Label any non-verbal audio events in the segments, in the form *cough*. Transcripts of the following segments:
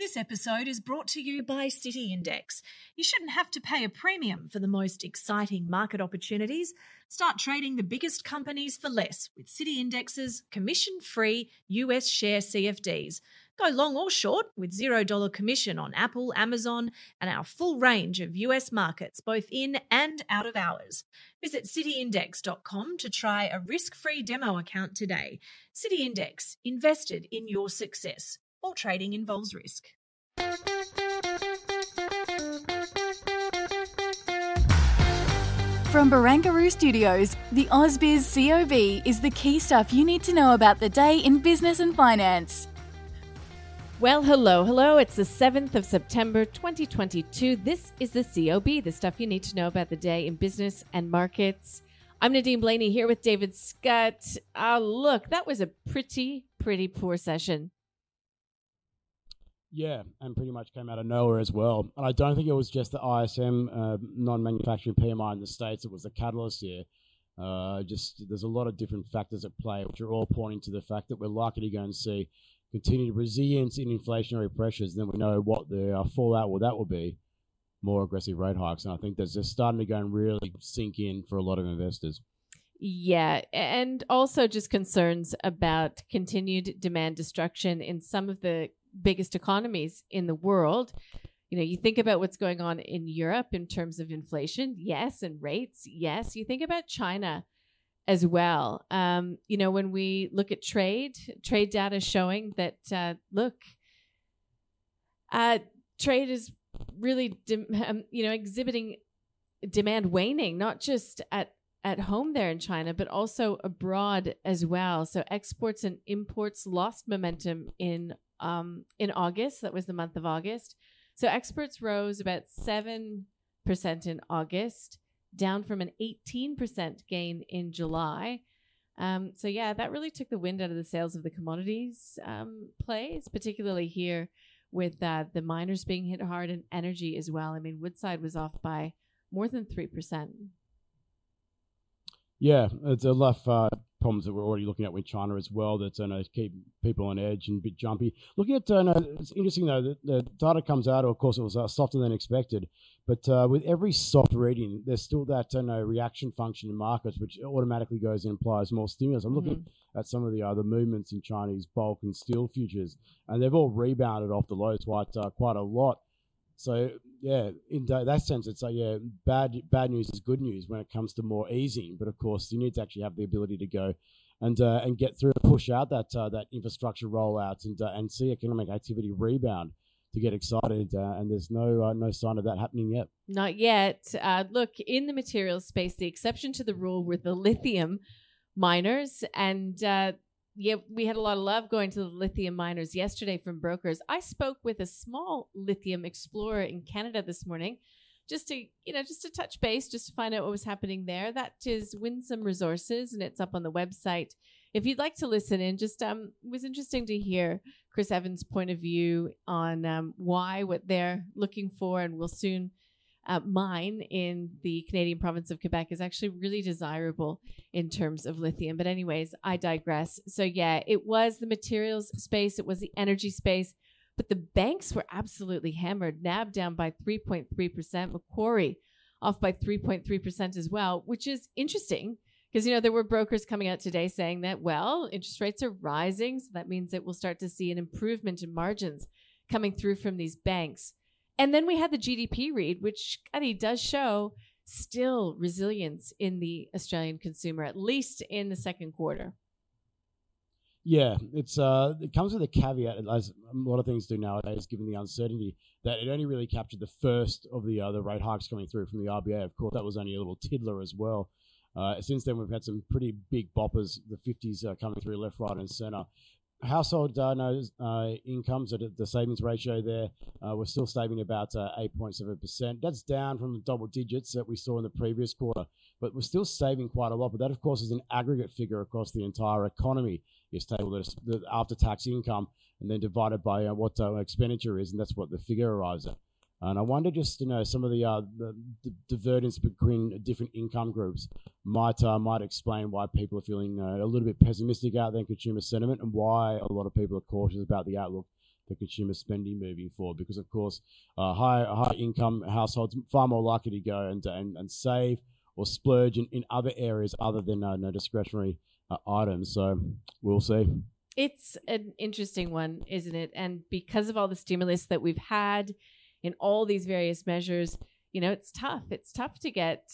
This episode is brought to you by City Index. You shouldn't have to pay a premium for the most exciting market opportunities. Start trading the biggest companies for less with City Index's commission free US share CFDs. Go long or short with $0 commission on Apple, Amazon, and our full range of US markets, both in and out of hours. Visit cityindex.com to try a risk free demo account today. City Index, invested in your success. All trading involves risk. From Barangaroo Studios, the AusBiz COB is the key stuff you need to know about the day in business and finance. Well, hello, hello. It's the 7th of September 2022. This is the COB, the stuff you need to know about the day in business and markets. I'm Nadine Blayney here with David Scott. Ah, look, that was a pretty, pretty poor session. Yeah, and pretty much came out of nowhere as well. And I don't think it was just the ISM uh, non-manufacturing PMI in the states it was the catalyst here. Uh, just there's a lot of different factors at play, which are all pointing to the fact that we're likely to go and see continued resilience in inflationary pressures. Then we know what the uh, fallout will that will be, more aggressive rate hikes. And I think that's just starting to go and really sink in for a lot of investors. Yeah, and also just concerns about continued demand destruction in some of the biggest economies in the world. You know, you think about what's going on in Europe in terms of inflation, yes, and rates, yes. You think about China as well. Um, you know, when we look at trade, trade data showing that, uh, look, uh, trade is really, de- um, you know, exhibiting demand waning, not just at at home there in China, but also abroad as well. So exports and imports lost momentum in um, in August. That was the month of August. So exports rose about seven percent in August, down from an eighteen percent gain in July. Um, so yeah, that really took the wind out of the sails of the commodities um, plays, particularly here with uh, the miners being hit hard and energy as well. I mean, Woodside was off by more than three percent. Yeah, it's a lot uh, problems that we're already looking at with China as well that uh, know, keep people on edge and a bit jumpy. Looking at, uh, it's interesting though, the, the data comes out, of course, it was uh, softer than expected, but uh, with every soft reading, there's still that uh, know, reaction function in markets, which automatically goes and implies more stimulus. I'm looking mm-hmm. at some of the other movements in Chinese bulk and steel futures, and they've all rebounded off the lows quite, uh, quite a lot. So yeah, in that sense, it's like yeah, bad bad news is good news when it comes to more easing. But of course, you need to actually have the ability to go and uh, and get through push out that uh, that infrastructure rollout and uh, and see economic activity rebound to get excited. Uh, and there's no uh, no sign of that happening yet. Not yet. Uh, look, in the materials space, the exception to the rule were the lithium miners and yeah, we had a lot of love going to the lithium miners yesterday from brokers. I spoke with a small lithium explorer in Canada this morning just to, you know, just to touch base, just to find out what was happening there. That is Winsome Resources and it's up on the website. If you'd like to listen in, just um it was interesting to hear Chris Evans' point of view on um, why what they're looking for and we'll soon uh, mine in the Canadian province of Quebec is actually really desirable in terms of lithium. But, anyways, I digress. So, yeah, it was the materials space, it was the energy space, but the banks were absolutely hammered. NAB down by 3.3%, Macquarie off by 3.3% as well, which is interesting because you know there were brokers coming out today saying that well interest rates are rising so that means that we'll start to see an improvement in margins coming through from these banks and then we had the GDP read, which Eddie does show still resilience in the Australian consumer, at least in the second quarter. Yeah, it's uh, it comes with a caveat, as a lot of things do nowadays, given the uncertainty that it only really captured the first of the uh, the rate hikes coming through from the RBA. Of course, that was only a little tiddler as well. Uh, since then, we've had some pretty big boppers, the 50s uh, coming through left, right, and centre household uh, uh, incomes at the savings ratio there, uh, we're still saving about 8.7%. Uh, That's down from the double digits that we saw in the previous quarter, but we're still saving quite a lot. But that, of course, is an aggregate figure across the entire economy. Is table the after tax income and then divided by uh, what uh, expenditure is, and that's what the figure arrives at. And I wonder just you know some of the, uh, the, the divergence between different income groups might uh, might explain why people are feeling uh, a little bit pessimistic out there in consumer sentiment and why a lot of people are cautious about the outlook for consumer spending moving forward. Because of course, uh, high high income households are far more likely to go and and, and save or splurge in, in other areas other than uh, no discretionary uh, items. So we'll see. It's an interesting one, isn't it? And because of all the stimulus that we've had in all these various measures, you know, it's tough. It's tough to get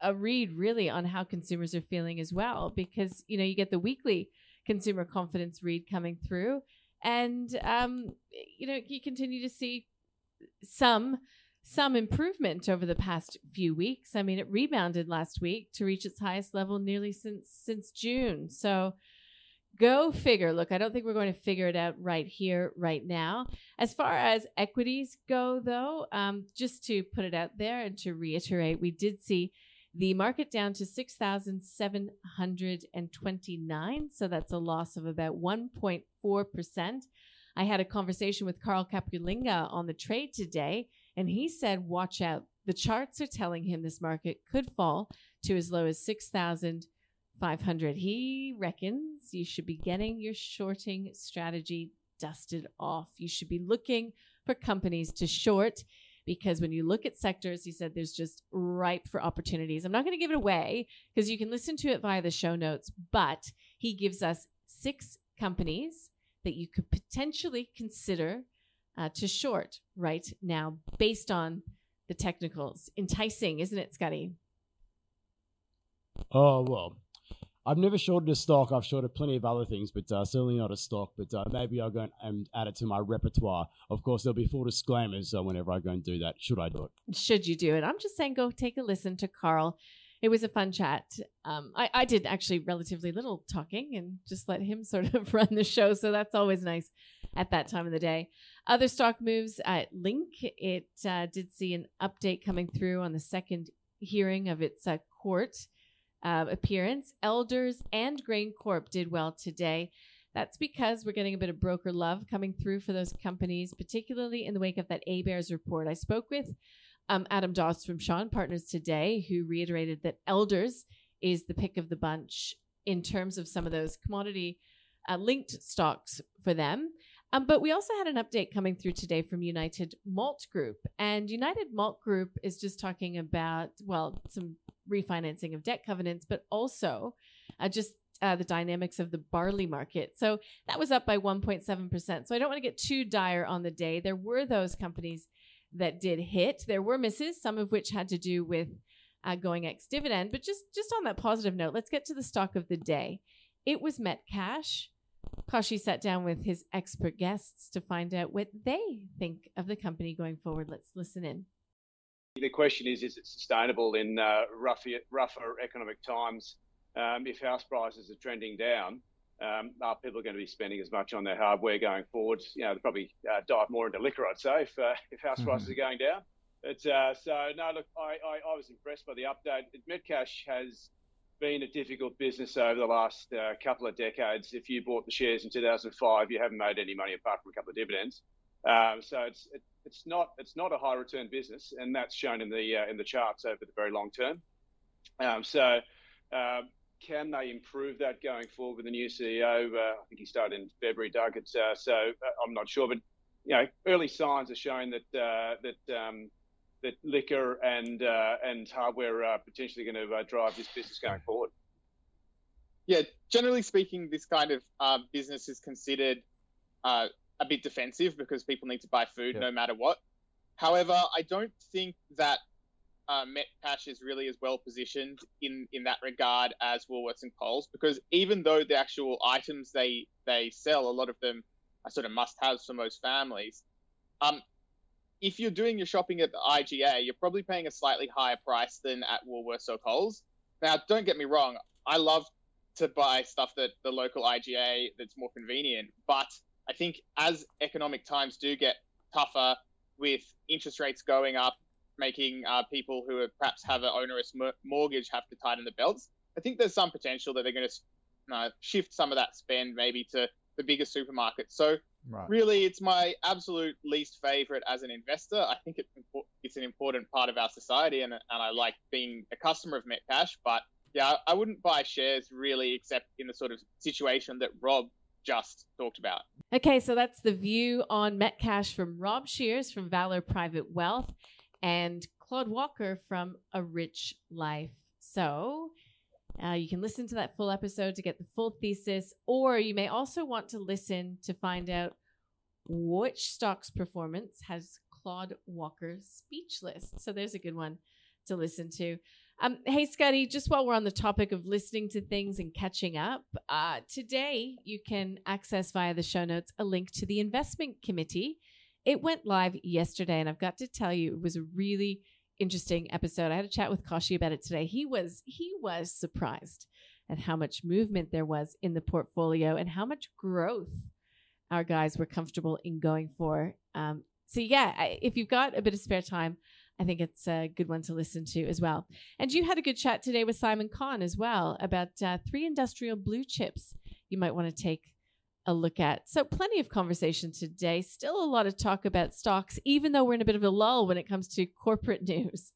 a read really on how consumers are feeling as well, because, you know, you get the weekly consumer confidence read coming through. And, um, you know, you continue to see some some improvement over the past few weeks. I mean, it rebounded last week to reach its highest level nearly since since June. So Go figure. Look, I don't think we're going to figure it out right here, right now. As far as equities go, though, um, just to put it out there and to reiterate, we did see the market down to 6,729. So that's a loss of about 1.4%. I had a conversation with Carl Capolingua on the trade today, and he said, watch out. The charts are telling him this market could fall to as low as 6,000. 500. He reckons you should be getting your shorting strategy dusted off. You should be looking for companies to short because when you look at sectors, he said there's just ripe for opportunities. I'm not going to give it away because you can listen to it via the show notes, but he gives us six companies that you could potentially consider uh, to short right now based on the technicals. Enticing, isn't it, Scotty? Oh, well, I've never shorted a stock. I've shorted plenty of other things, but uh, certainly not a stock. But uh, maybe I'll go and add it to my repertoire. Of course, there'll be full disclaimers uh, whenever I go and do that. Should I do it? Should you do it? I'm just saying, go take a listen to Carl. It was a fun chat. Um, I, I did actually relatively little talking and just let him sort of *laughs* run the show. So that's always nice at that time of the day. Other stock moves at Link. It uh, did see an update coming through on the second hearing of its uh, court uh, appearance. Elders and GrainCorp did well today. That's because we're getting a bit of broker love coming through for those companies, particularly in the wake of that ABARES report. I spoke with um, Adam Dawes from Shaw and Partners today, who reiterated that Elders is the pick of the bunch in terms of some of those commodity uh, linked stocks for them. Um, but we also had an update coming through today from United Malt Group. And United Malt Group is just talking about, well, some refinancing of debt covenants, but also uh, just uh, the dynamics of the barley market. So that was up by 1.7%. So I don't want to get too dire on the day. There were those companies that did hit. There were misses, some of which had to do with uh, going ex dividend. But just just on that positive note, let's get to the stock of the day. It was Metcash. Kashi sat down with his expert guests to find out what they think of the company going forward. Let's listen in. The question is, is it sustainable in uh, rougher, rougher economic times? Um, if house prices are trending down, um, are people going to be spending as much on their hardware going forward? You know, they'll probably uh, dive more into liquor, I'd say, if, uh, if house prices mm-hmm. are going down. But, uh, so, no, look, I, I, I, was impressed by the update. Metcash has been a difficult business over the last uh, couple of decades. If you bought the shares in 2005, you haven't made any money apart from a couple of dividends. Um, so it's it, it's not it's not a high return business, and that's shown in the uh, in the charts over the very long term. Um, so uh, can they improve that going forward with the new CEO? Uh, I think he started in February, Doug. It's, uh, so uh, I'm not sure, but you know, early signs are showing that uh, that um, that liquor and uh, and hardware are potentially going to uh, drive this business going forward. Yeah, generally speaking, this kind of uh, business is considered uh, a bit defensive because people need to buy food yeah. no matter what. However, I don't think that uh, Metcash is really as well positioned in in that regard as Woolworths and Coles because even though the actual items they they sell, a lot of them are sort of must-haves for most families. Um, if you're doing your shopping at the IGA, you're probably paying a slightly higher price than at Woolworths or Coles. Now, don't get me wrong, I love to buy stuff that the local IGA that's more convenient. But I think as economic times do get tougher, with interest rates going up, making uh, people who are, perhaps have an onerous mortgage have to tighten the belts. I think there's some potential that they're going to uh, shift some of that spend maybe to the bigger supermarkets. So right. really, it's my absolute least favorite as an investor. I think it's it's an important part of our society, and and I like being a customer of Metcash. But yeah, I wouldn't buy shares really, except in the sort of situation that Rob just talked about. Okay, so that's the view on Metcash from Rob Shears from Valor Private Wealth and Claude Walker from A Rich Life. So uh, you can listen to that full episode to get the full thesis, or you may also want to listen to find out which stock's performance has Claude Walker speechless. So there's a good one to listen to. Um, hey, Scotty, just while we're on the topic of listening to things and catching up, uh, today you can access via the show notes a link to the investment committee. It went live yesterday, and I've got to tell you, it was a really interesting episode. I had a chat with Koshi about it today. He was he was surprised at how much movement there was in the portfolio and how much growth our guys were comfortable in going for. Um, so yeah, if you've got a bit of spare time, I think it's a good one to listen to as well. And you had a good chat today with Simon Conn as well about uh, three industrial blue chips you might want to take a look at. So, plenty of conversation today. Still a lot of talk about stocks, even though we're in a bit of a lull when it comes to corporate news.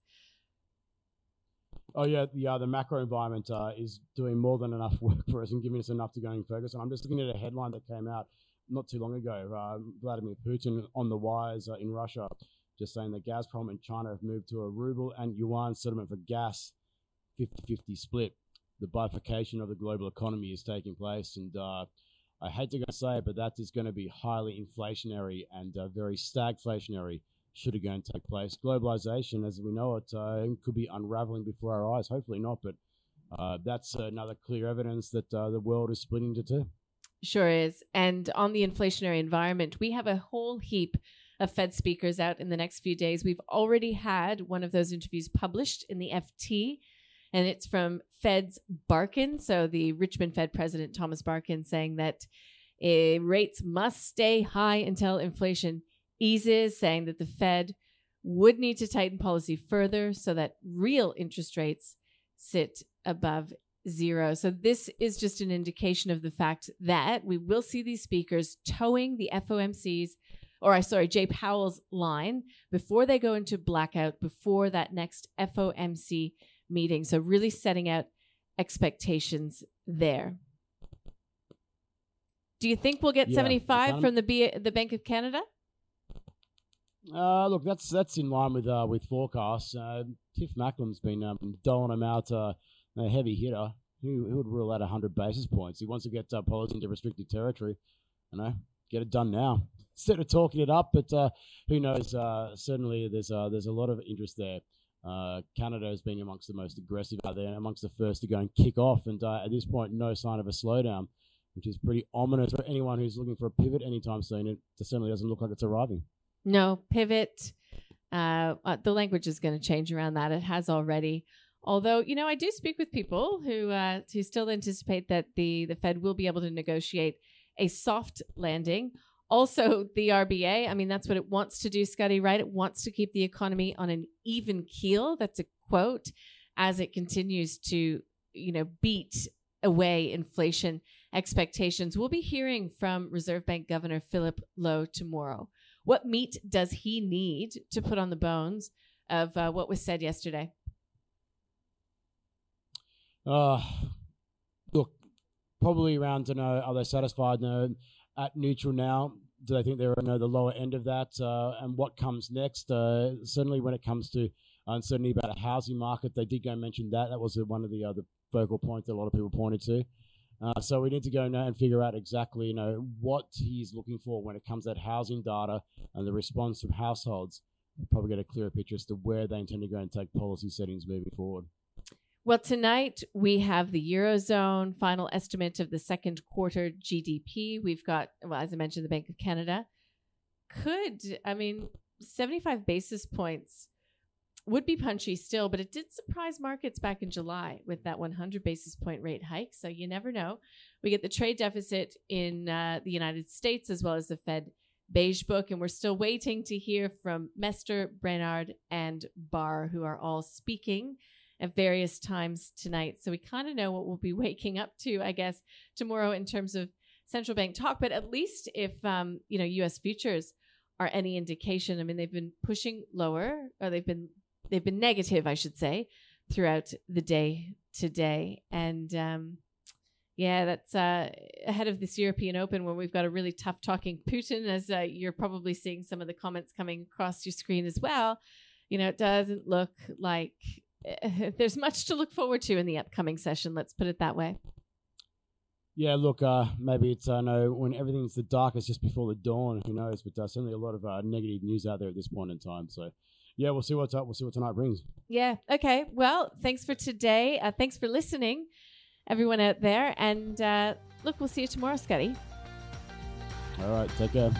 Oh yeah, yeah. The macro environment uh, is doing more than enough *laughs* work for us and giving us enough to go and focus on. I'm just looking at a headline that came out not too long ago. Uh, Vladimir Putin on the wires uh, in Russia just saying that Gazprom and China have moved to a ruble and yuan settlement for gas 50-50 split. The bifurcation of the global economy is taking place, and uh, I hate to go say it, but that is going to be highly inflationary and uh, very stagflationary should it go and take place. Globalization, as we know it, uh, could be unraveling before our eyes. Hopefully not, but uh, that's another clear evidence that uh, the world is splitting into two. Sure is. And on the inflationary environment, we have a whole heap of Fed speakers out in the next few days. We've already had one of those interviews published in the FT, and it's from Fed's Barkin. So, the Richmond Fed President Thomas Barkin saying that uh, rates must stay high until inflation eases, saying that the Fed would need to tighten policy further so that real interest rates sit above zero. So, this is just an indication of the fact that we will see these speakers toeing the FOMC's or I sorry, Jay Powell's line before they go into blackout before that next FOMC meeting. So really setting out expectations there. Do you think we'll get yeah, 75 from the B- the Bank of Canada? Uh, look, that's that's in line with uh, with forecasts. Uh, Tiff Macklem's been um, doling him out uh, a heavy hitter. Who, who would rule out 100 basis points? He wants to get uh, policy into restricted territory. You know, get it done now instead of talking it up. But uh, who knows? Uh, certainly, there's uh, there's a lot of interest there. Uh, Canada has been amongst the most aggressive out there, amongst the first to go and kick off. And uh, at this point, no sign of a slowdown, which is pretty ominous for anyone who's looking for a pivot anytime soon. It certainly doesn't look like it's arriving. No pivot. Uh, the language is going to change around that. It has already. Although you know, I do speak with people who who still anticipate that the the Fed will be able to negotiate a soft landing also, the RBA, I mean, that's what it wants to do, Scotty, right? It wants to keep the economy on an even keel. That's a quote as it continues to, you know, beat away inflation expectations. We'll be hearing from Reserve Bank Governor Philip Lowe tomorrow. What meat does he need to put on the bones of uh, what was said yesterday? Uh, probably around to know are they satisfied? No, at neutral now? Do they think they're on the lower end of that? Uh, and what comes next? Uh, certainly, when it comes to uncertainty about a housing market, they did go mention that. That was one of the other focal points that a lot of people pointed to. Uh, so we need to go now and figure out exactly, you know, what he's looking for when it comes to that housing data and the response from households. We'll probably get a clearer picture as to where they intend to go and take policy settings moving forward. Well, tonight we have the Eurozone final estimate of the second quarter GDP. We've got, well, as I mentioned, the Bank of Canada. Could, I mean, 75 basis points would be punchy still, but it did surprise markets back in July with that 100 basis point rate hike. So you never know. We get the trade deficit in uh, the United States as well as the Fed beige book, and we're still waiting to hear from Mester, Brainard, and Barr, who are all speaking at various times tonight. So we kind of know what we'll be *laughs* waking up to, I guess, tomorrow in terms of central bank talk. But at least if um, you know U.S. futures are any indication, I mean they've been pushing lower, or they've been they've been negative, I should say, throughout the day today. And um, yeah, that's uh, ahead of this European Open where we've got a really tough talking *laughs* Putin, as uh, you're probably seeing some of the comments coming across your screen as well. You know, it doesn't look like *laughs* there's much to look forward to in the upcoming session. Let's put it that way. Yeah, look, uh, maybe it's I uh, know when everything's the darkest just before the dawn. Who knows? But uh, certainly a lot of uh, negative news out there at this point in time. So yeah, we'll see what's up. We'll see what tonight brings. Yeah. Okay. Well, thanks for today. Uh, thanks for listening, everyone out there. And uh, look, we'll see you tomorrow, Scotty. All right. Take care.